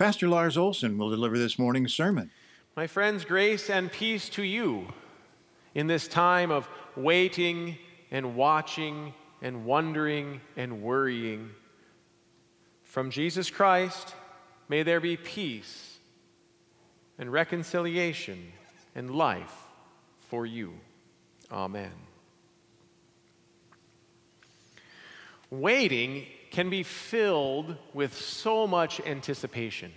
Pastor Lars Olson will deliver this morning's sermon. My friends, grace and peace to you in this time of waiting and watching and wondering and worrying. From Jesus Christ, may there be peace and reconciliation and life for you. Amen. Waiting can be filled with so much anticipation.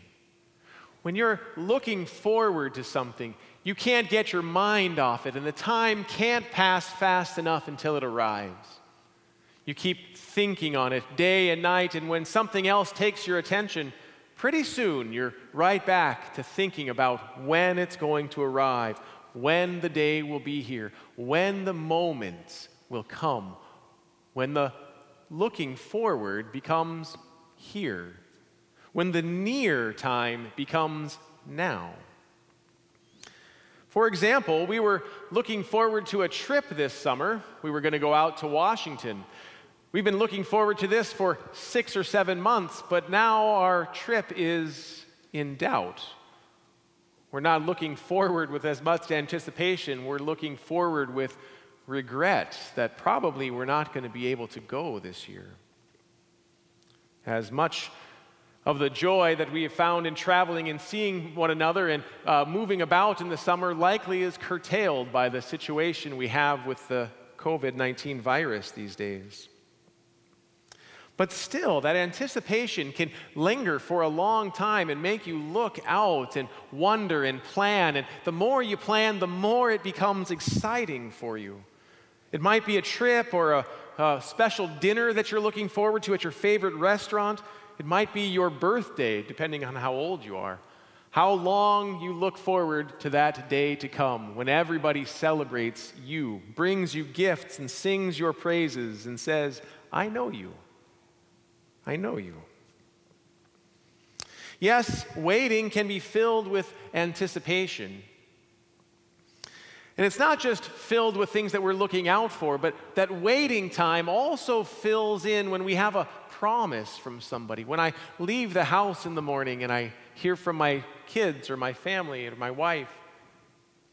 When you're looking forward to something, you can't get your mind off it, and the time can't pass fast enough until it arrives. You keep thinking on it day and night, and when something else takes your attention, pretty soon you're right back to thinking about when it's going to arrive, when the day will be here, when the moment will come, when the looking forward becomes here, when the near time becomes now. For example, we were looking forward to a trip this summer. We were going to go out to Washington. We've been looking forward to this for six or seven months, but now our trip is in doubt. We're not looking forward with as much anticipation. We're looking forward with regret that probably we're not going to be able to go this year. As much of the joy that we have found in traveling and seeing one another and uh, moving about in the summer likely is curtailed by the situation we have with the COVID 19 virus these days. But still, that anticipation can linger for a long time and make you look out and wonder and plan. And the more you plan, the more it becomes exciting for you. It might be a trip or a, a special dinner that you're looking forward to at your favorite restaurant. It might be your birthday, depending on how old you are. How long you look forward to that day to come when everybody celebrates you, brings you gifts, and sings your praises and says, I know you. I know you. Yes, waiting can be filled with anticipation. And it's not just filled with things that we're looking out for, but that waiting time also fills in when we have a promise from somebody. When I leave the house in the morning and I hear from my kids or my family or my wife,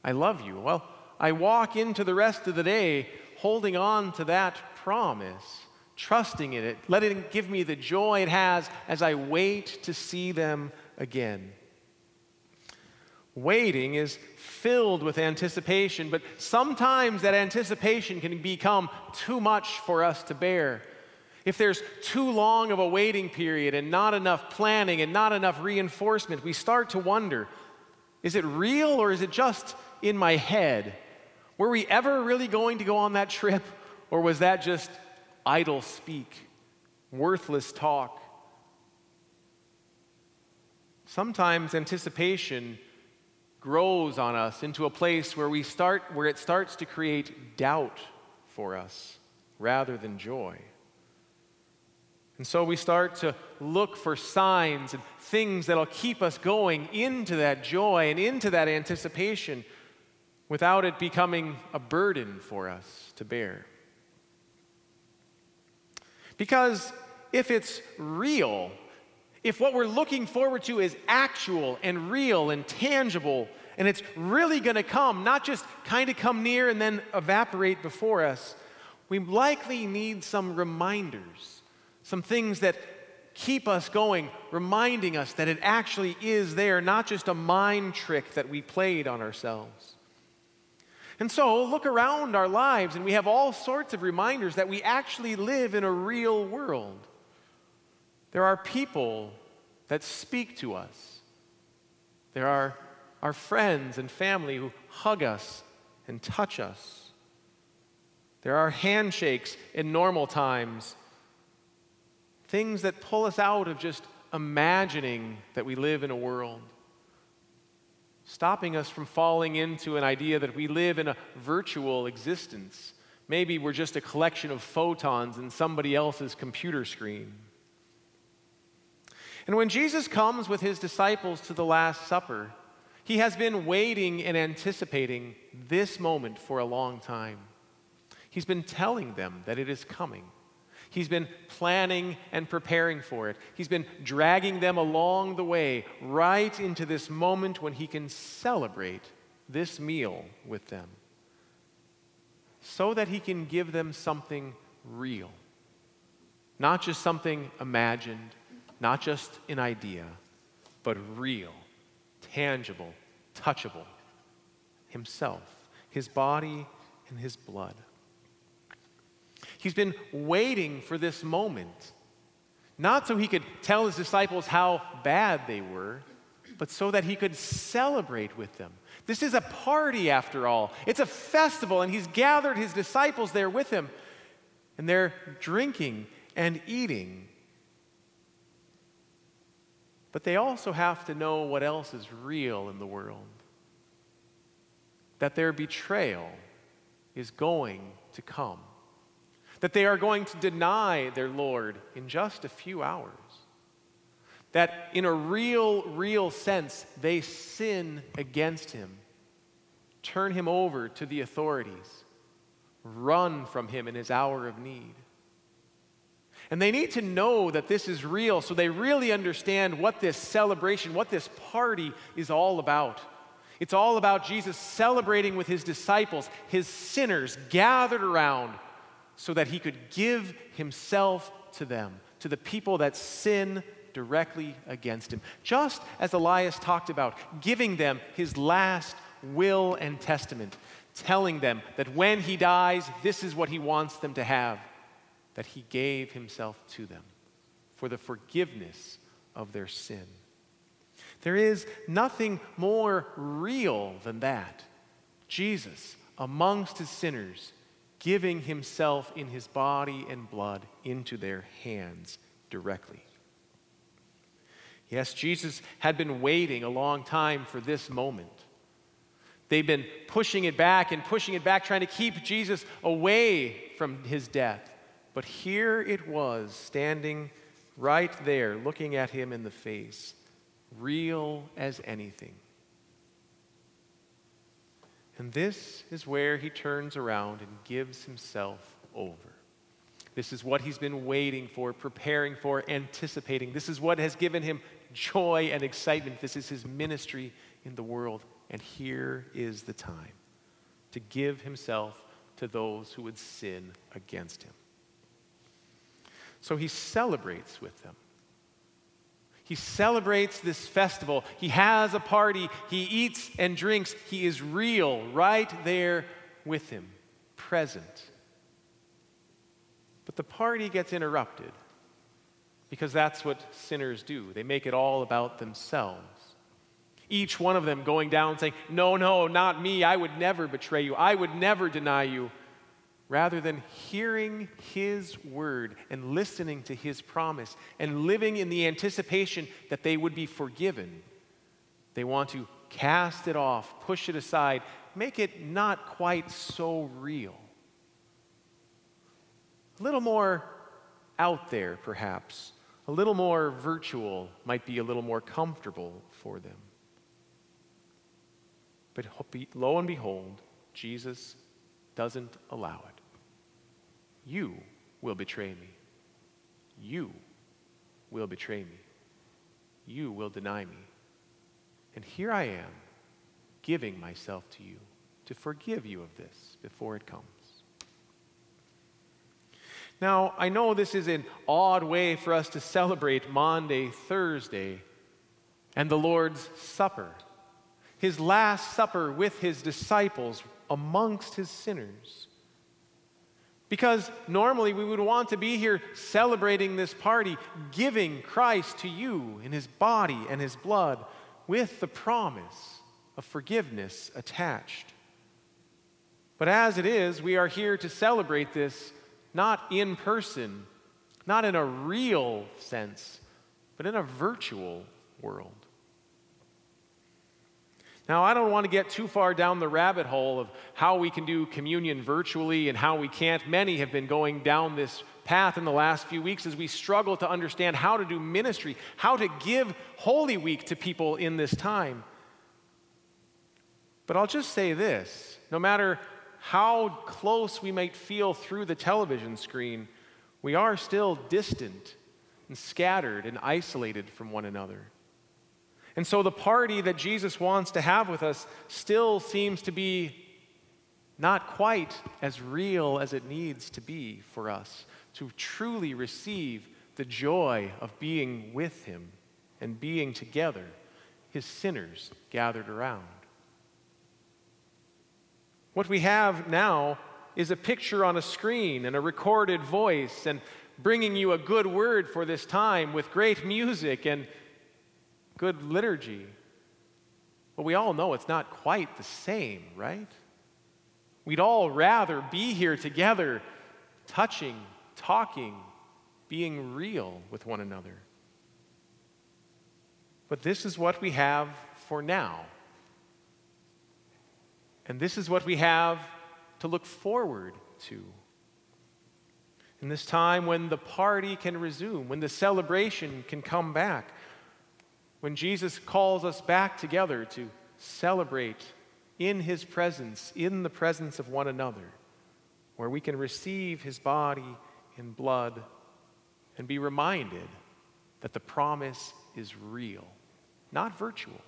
I love you. Well, I walk into the rest of the day holding on to that promise, trusting in it, letting it give me the joy it has as I wait to see them again. Waiting is filled with anticipation, but sometimes that anticipation can become too much for us to bear. If there's too long of a waiting period and not enough planning and not enough reinforcement, we start to wonder is it real or is it just in my head? Were we ever really going to go on that trip, or was that just idle speak, worthless talk? Sometimes anticipation grows on us into a place where we start where it starts to create doubt for us rather than joy. And so we start to look for signs and things that'll keep us going into that joy and into that anticipation without it becoming a burden for us to bear. Because if it's real, if what we're looking forward to is actual and real and tangible, and it's really going to come, not just kind of come near and then evaporate before us, we likely need some reminders, some things that keep us going, reminding us that it actually is there, not just a mind trick that we played on ourselves. And so look around our lives, and we have all sorts of reminders that we actually live in a real world. There are people that speak to us. There are our friends and family who hug us and touch us. There are handshakes in normal times, things that pull us out of just imagining that we live in a world, stopping us from falling into an idea that we live in a virtual existence. Maybe we're just a collection of photons in somebody else's computer screen. And when Jesus comes with his disciples to the Last Supper, he has been waiting and anticipating this moment for a long time. He's been telling them that it is coming. He's been planning and preparing for it. He's been dragging them along the way right into this moment when he can celebrate this meal with them so that he can give them something real. Not just something imagined, not just an idea, but real, tangible, touchable. Himself, his body, and his blood. He's been waiting for this moment, not so he could tell his disciples how bad they were, but so that he could celebrate with them. This is a party, after all. It's a festival, and he's gathered his disciples there with him, and they're drinking and eating. But they also have to know what else is real in the world that their betrayal is going to come that they are going to deny their Lord in just a few hours. That in a real, real sense, they sin against him, turn him over to the authorities, run from him in his hour of need. And they need to know that this is real so they really understand what this celebration, what this party is all about. It's all about Jesus celebrating with his disciples, his sinners gathered around so that he could give himself to them, to the people that sin directly against him. Just as Elias talked about, giving them his last will and testament, telling them that when he dies, this is what he wants them to have, that he gave himself to them for the forgiveness of their sin. There is nothing more real than that. Jesus, amongst his sinners, giving himself in his body and blood into their hands directly. Yes, Jesus had been waiting a long time for this moment. They've been pushing it back and pushing it back, trying to keep Jesus away from his death. But here it was, standing right there, looking at him in the face, real as anything. And this is where he turns around and gives himself over. This is what he's been waiting for, preparing for, anticipating. This is what has given him joy and excitement. This is his ministry in the world. And here is the time to give himself to those who would sin against him. So he celebrates with them. He celebrates this festival. He has a party. He eats and drinks. He is real right there with him, present. But the party gets interrupted because that's what sinners do. They make it all about themselves. Each one of them going down saying, No, no, not me. I would never betray you. I would never deny you rather than hearing His word and listening to His promise and living in the anticipation that they would be forgiven, they want to cast it off, push it aside, make it not quite so real. A little more out there, perhaps. A little more virtual might be a little more comfortable for them. But lo and behold, Jesus doesn't allow it. You will betray me. You will betray me. You will deny me. And here I am, giving myself to you to forgive you of this before it comes. Now, I know this is an odd way for us to celebrate Maundy, Thursday, and the Lord's Supper, his last supper with his disciples amongst his sinners. Because normally we would want to be here celebrating this party, giving Christ to you in his body and his blood with the promise of forgiveness attached. But as it is, we are here to celebrate this not in person, not in a real sense, but in a virtual world. Now, I don't want to get too far down the rabbit hole of how we can do communion virtually and how we can't. Many have been going down this path in the last few weeks as we struggle to understand how to do ministry, how to give Holy Week to people in this time. But I'll just say this no matter how close we might feel through the television screen, We are still distant and scattered and isolated from one another. And so the party that Jesus wants to have with us still seems to be not quite as real as it needs to be for us to truly receive the joy of being with Him and being together, His sinners gathered around. What we have now is a picture on a screen and a recorded voice and bringing you a good word for this time with great music and good liturgy. But we all know it's not quite the same, right? We'd all rather be here together, touching, talking, being real with one another. But this is what we have for now. And this is what we have to look forward to. In this time when the party can resume, when the celebration can come back, when Jesus calls us back together to celebrate in his presence, in the presence of one another, where we can receive his body and blood and be reminded that the promise is real, not virtual.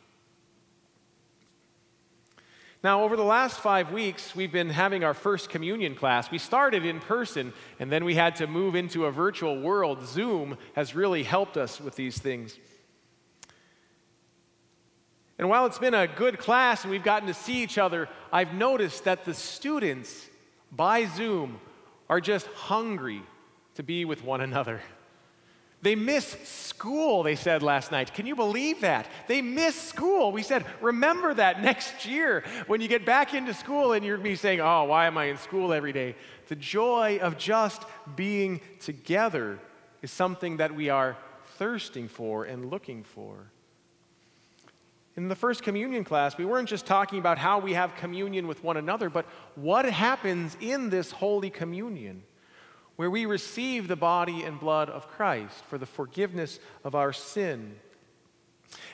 Now, over the last five weeks, we've been having our first communion class. We started in person, and then we had to move into a virtual world. Zoom has really helped us with these things. And while it's been a good class and we've gotten to see each other, I've noticed that the students by Zoom are just hungry to be with one another. They miss school, they said last night. Can you believe that? They miss school. We said, remember that next year when you get back into school and you're me saying, oh, why am I in school every day? The joy of just being together is something that we are thirsting for and looking for. In the first communion class, we weren't just talking about how we have communion with one another, but what happens in this holy communion where we receive the body and blood of Christ for the forgiveness of our sin.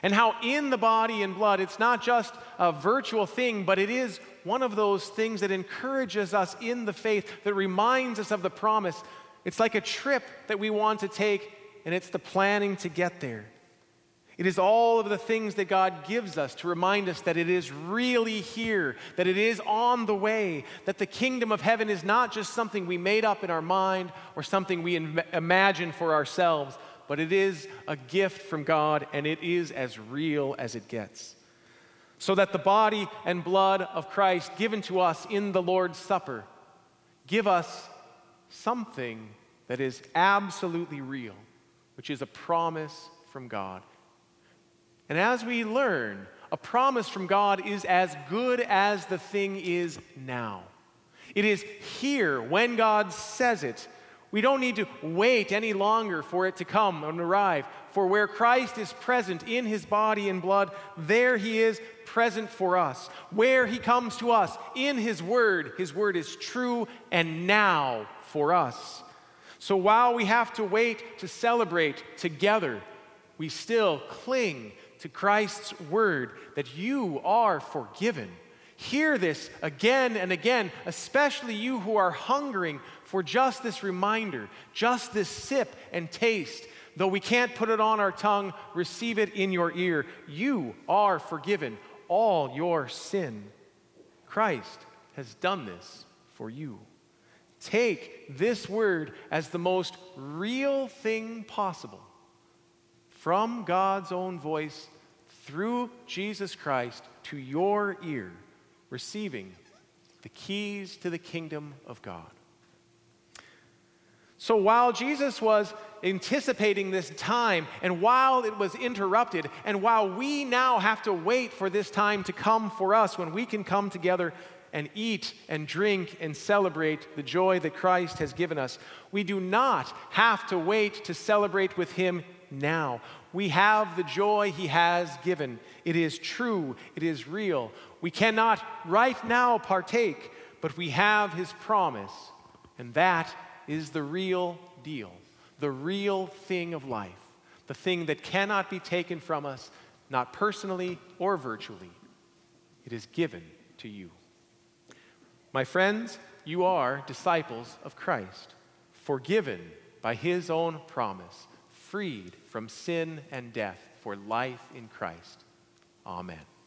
And how in the body and blood, it's not just a virtual thing, but it is one of those things that encourages us in the faith, that reminds us of the promise. It's like a trip that we want to take, and it's the planning to get there. It is all of the things that God gives us to remind us that it is really here, that it is on the way, that the kingdom of heaven is not just something we made up in our mind or something we Im- imagine for ourselves, but it is a gift from God and it is as real as it gets. So that the body and blood of Christ given to us in the Lord's Supper give us something that is absolutely real, which is a promise from God. And as we learn, a promise from God is as good as the thing is now. It is here when God says it. We don't need to wait any longer for it to come and arrive. For where Christ is present in his body and blood, there he is present for us. Where he comes to us in his word, his word is true and now for us. So while we have to wait to celebrate together, we still cling to Christ's word that you are forgiven. Hear this again and again, especially you who are hungering for just this reminder, just this sip and taste. Though we can't put it on our tongue, receive it in your ear. You are forgiven all your sin. Christ has done this for you. Take this word as the most real thing possible from God's own voice through Jesus Christ to your ear, receiving the keys to the kingdom of God. So while Jesus was anticipating this time, and while it was interrupted, and while we now have to wait for this time to come for us when we can come together and eat and drink and celebrate the joy that Christ has given us, we do not have to wait to celebrate with Him now. We have the joy He has given. It is true, it is real. We cannot right now partake, but we have His promise, and that is the real deal, the real thing of life, the thing that cannot be taken from us, not personally or virtually. It is given to you. My friends, you are disciples of Christ, forgiven by his own promise, freed from sin and death for life in Christ. Amen.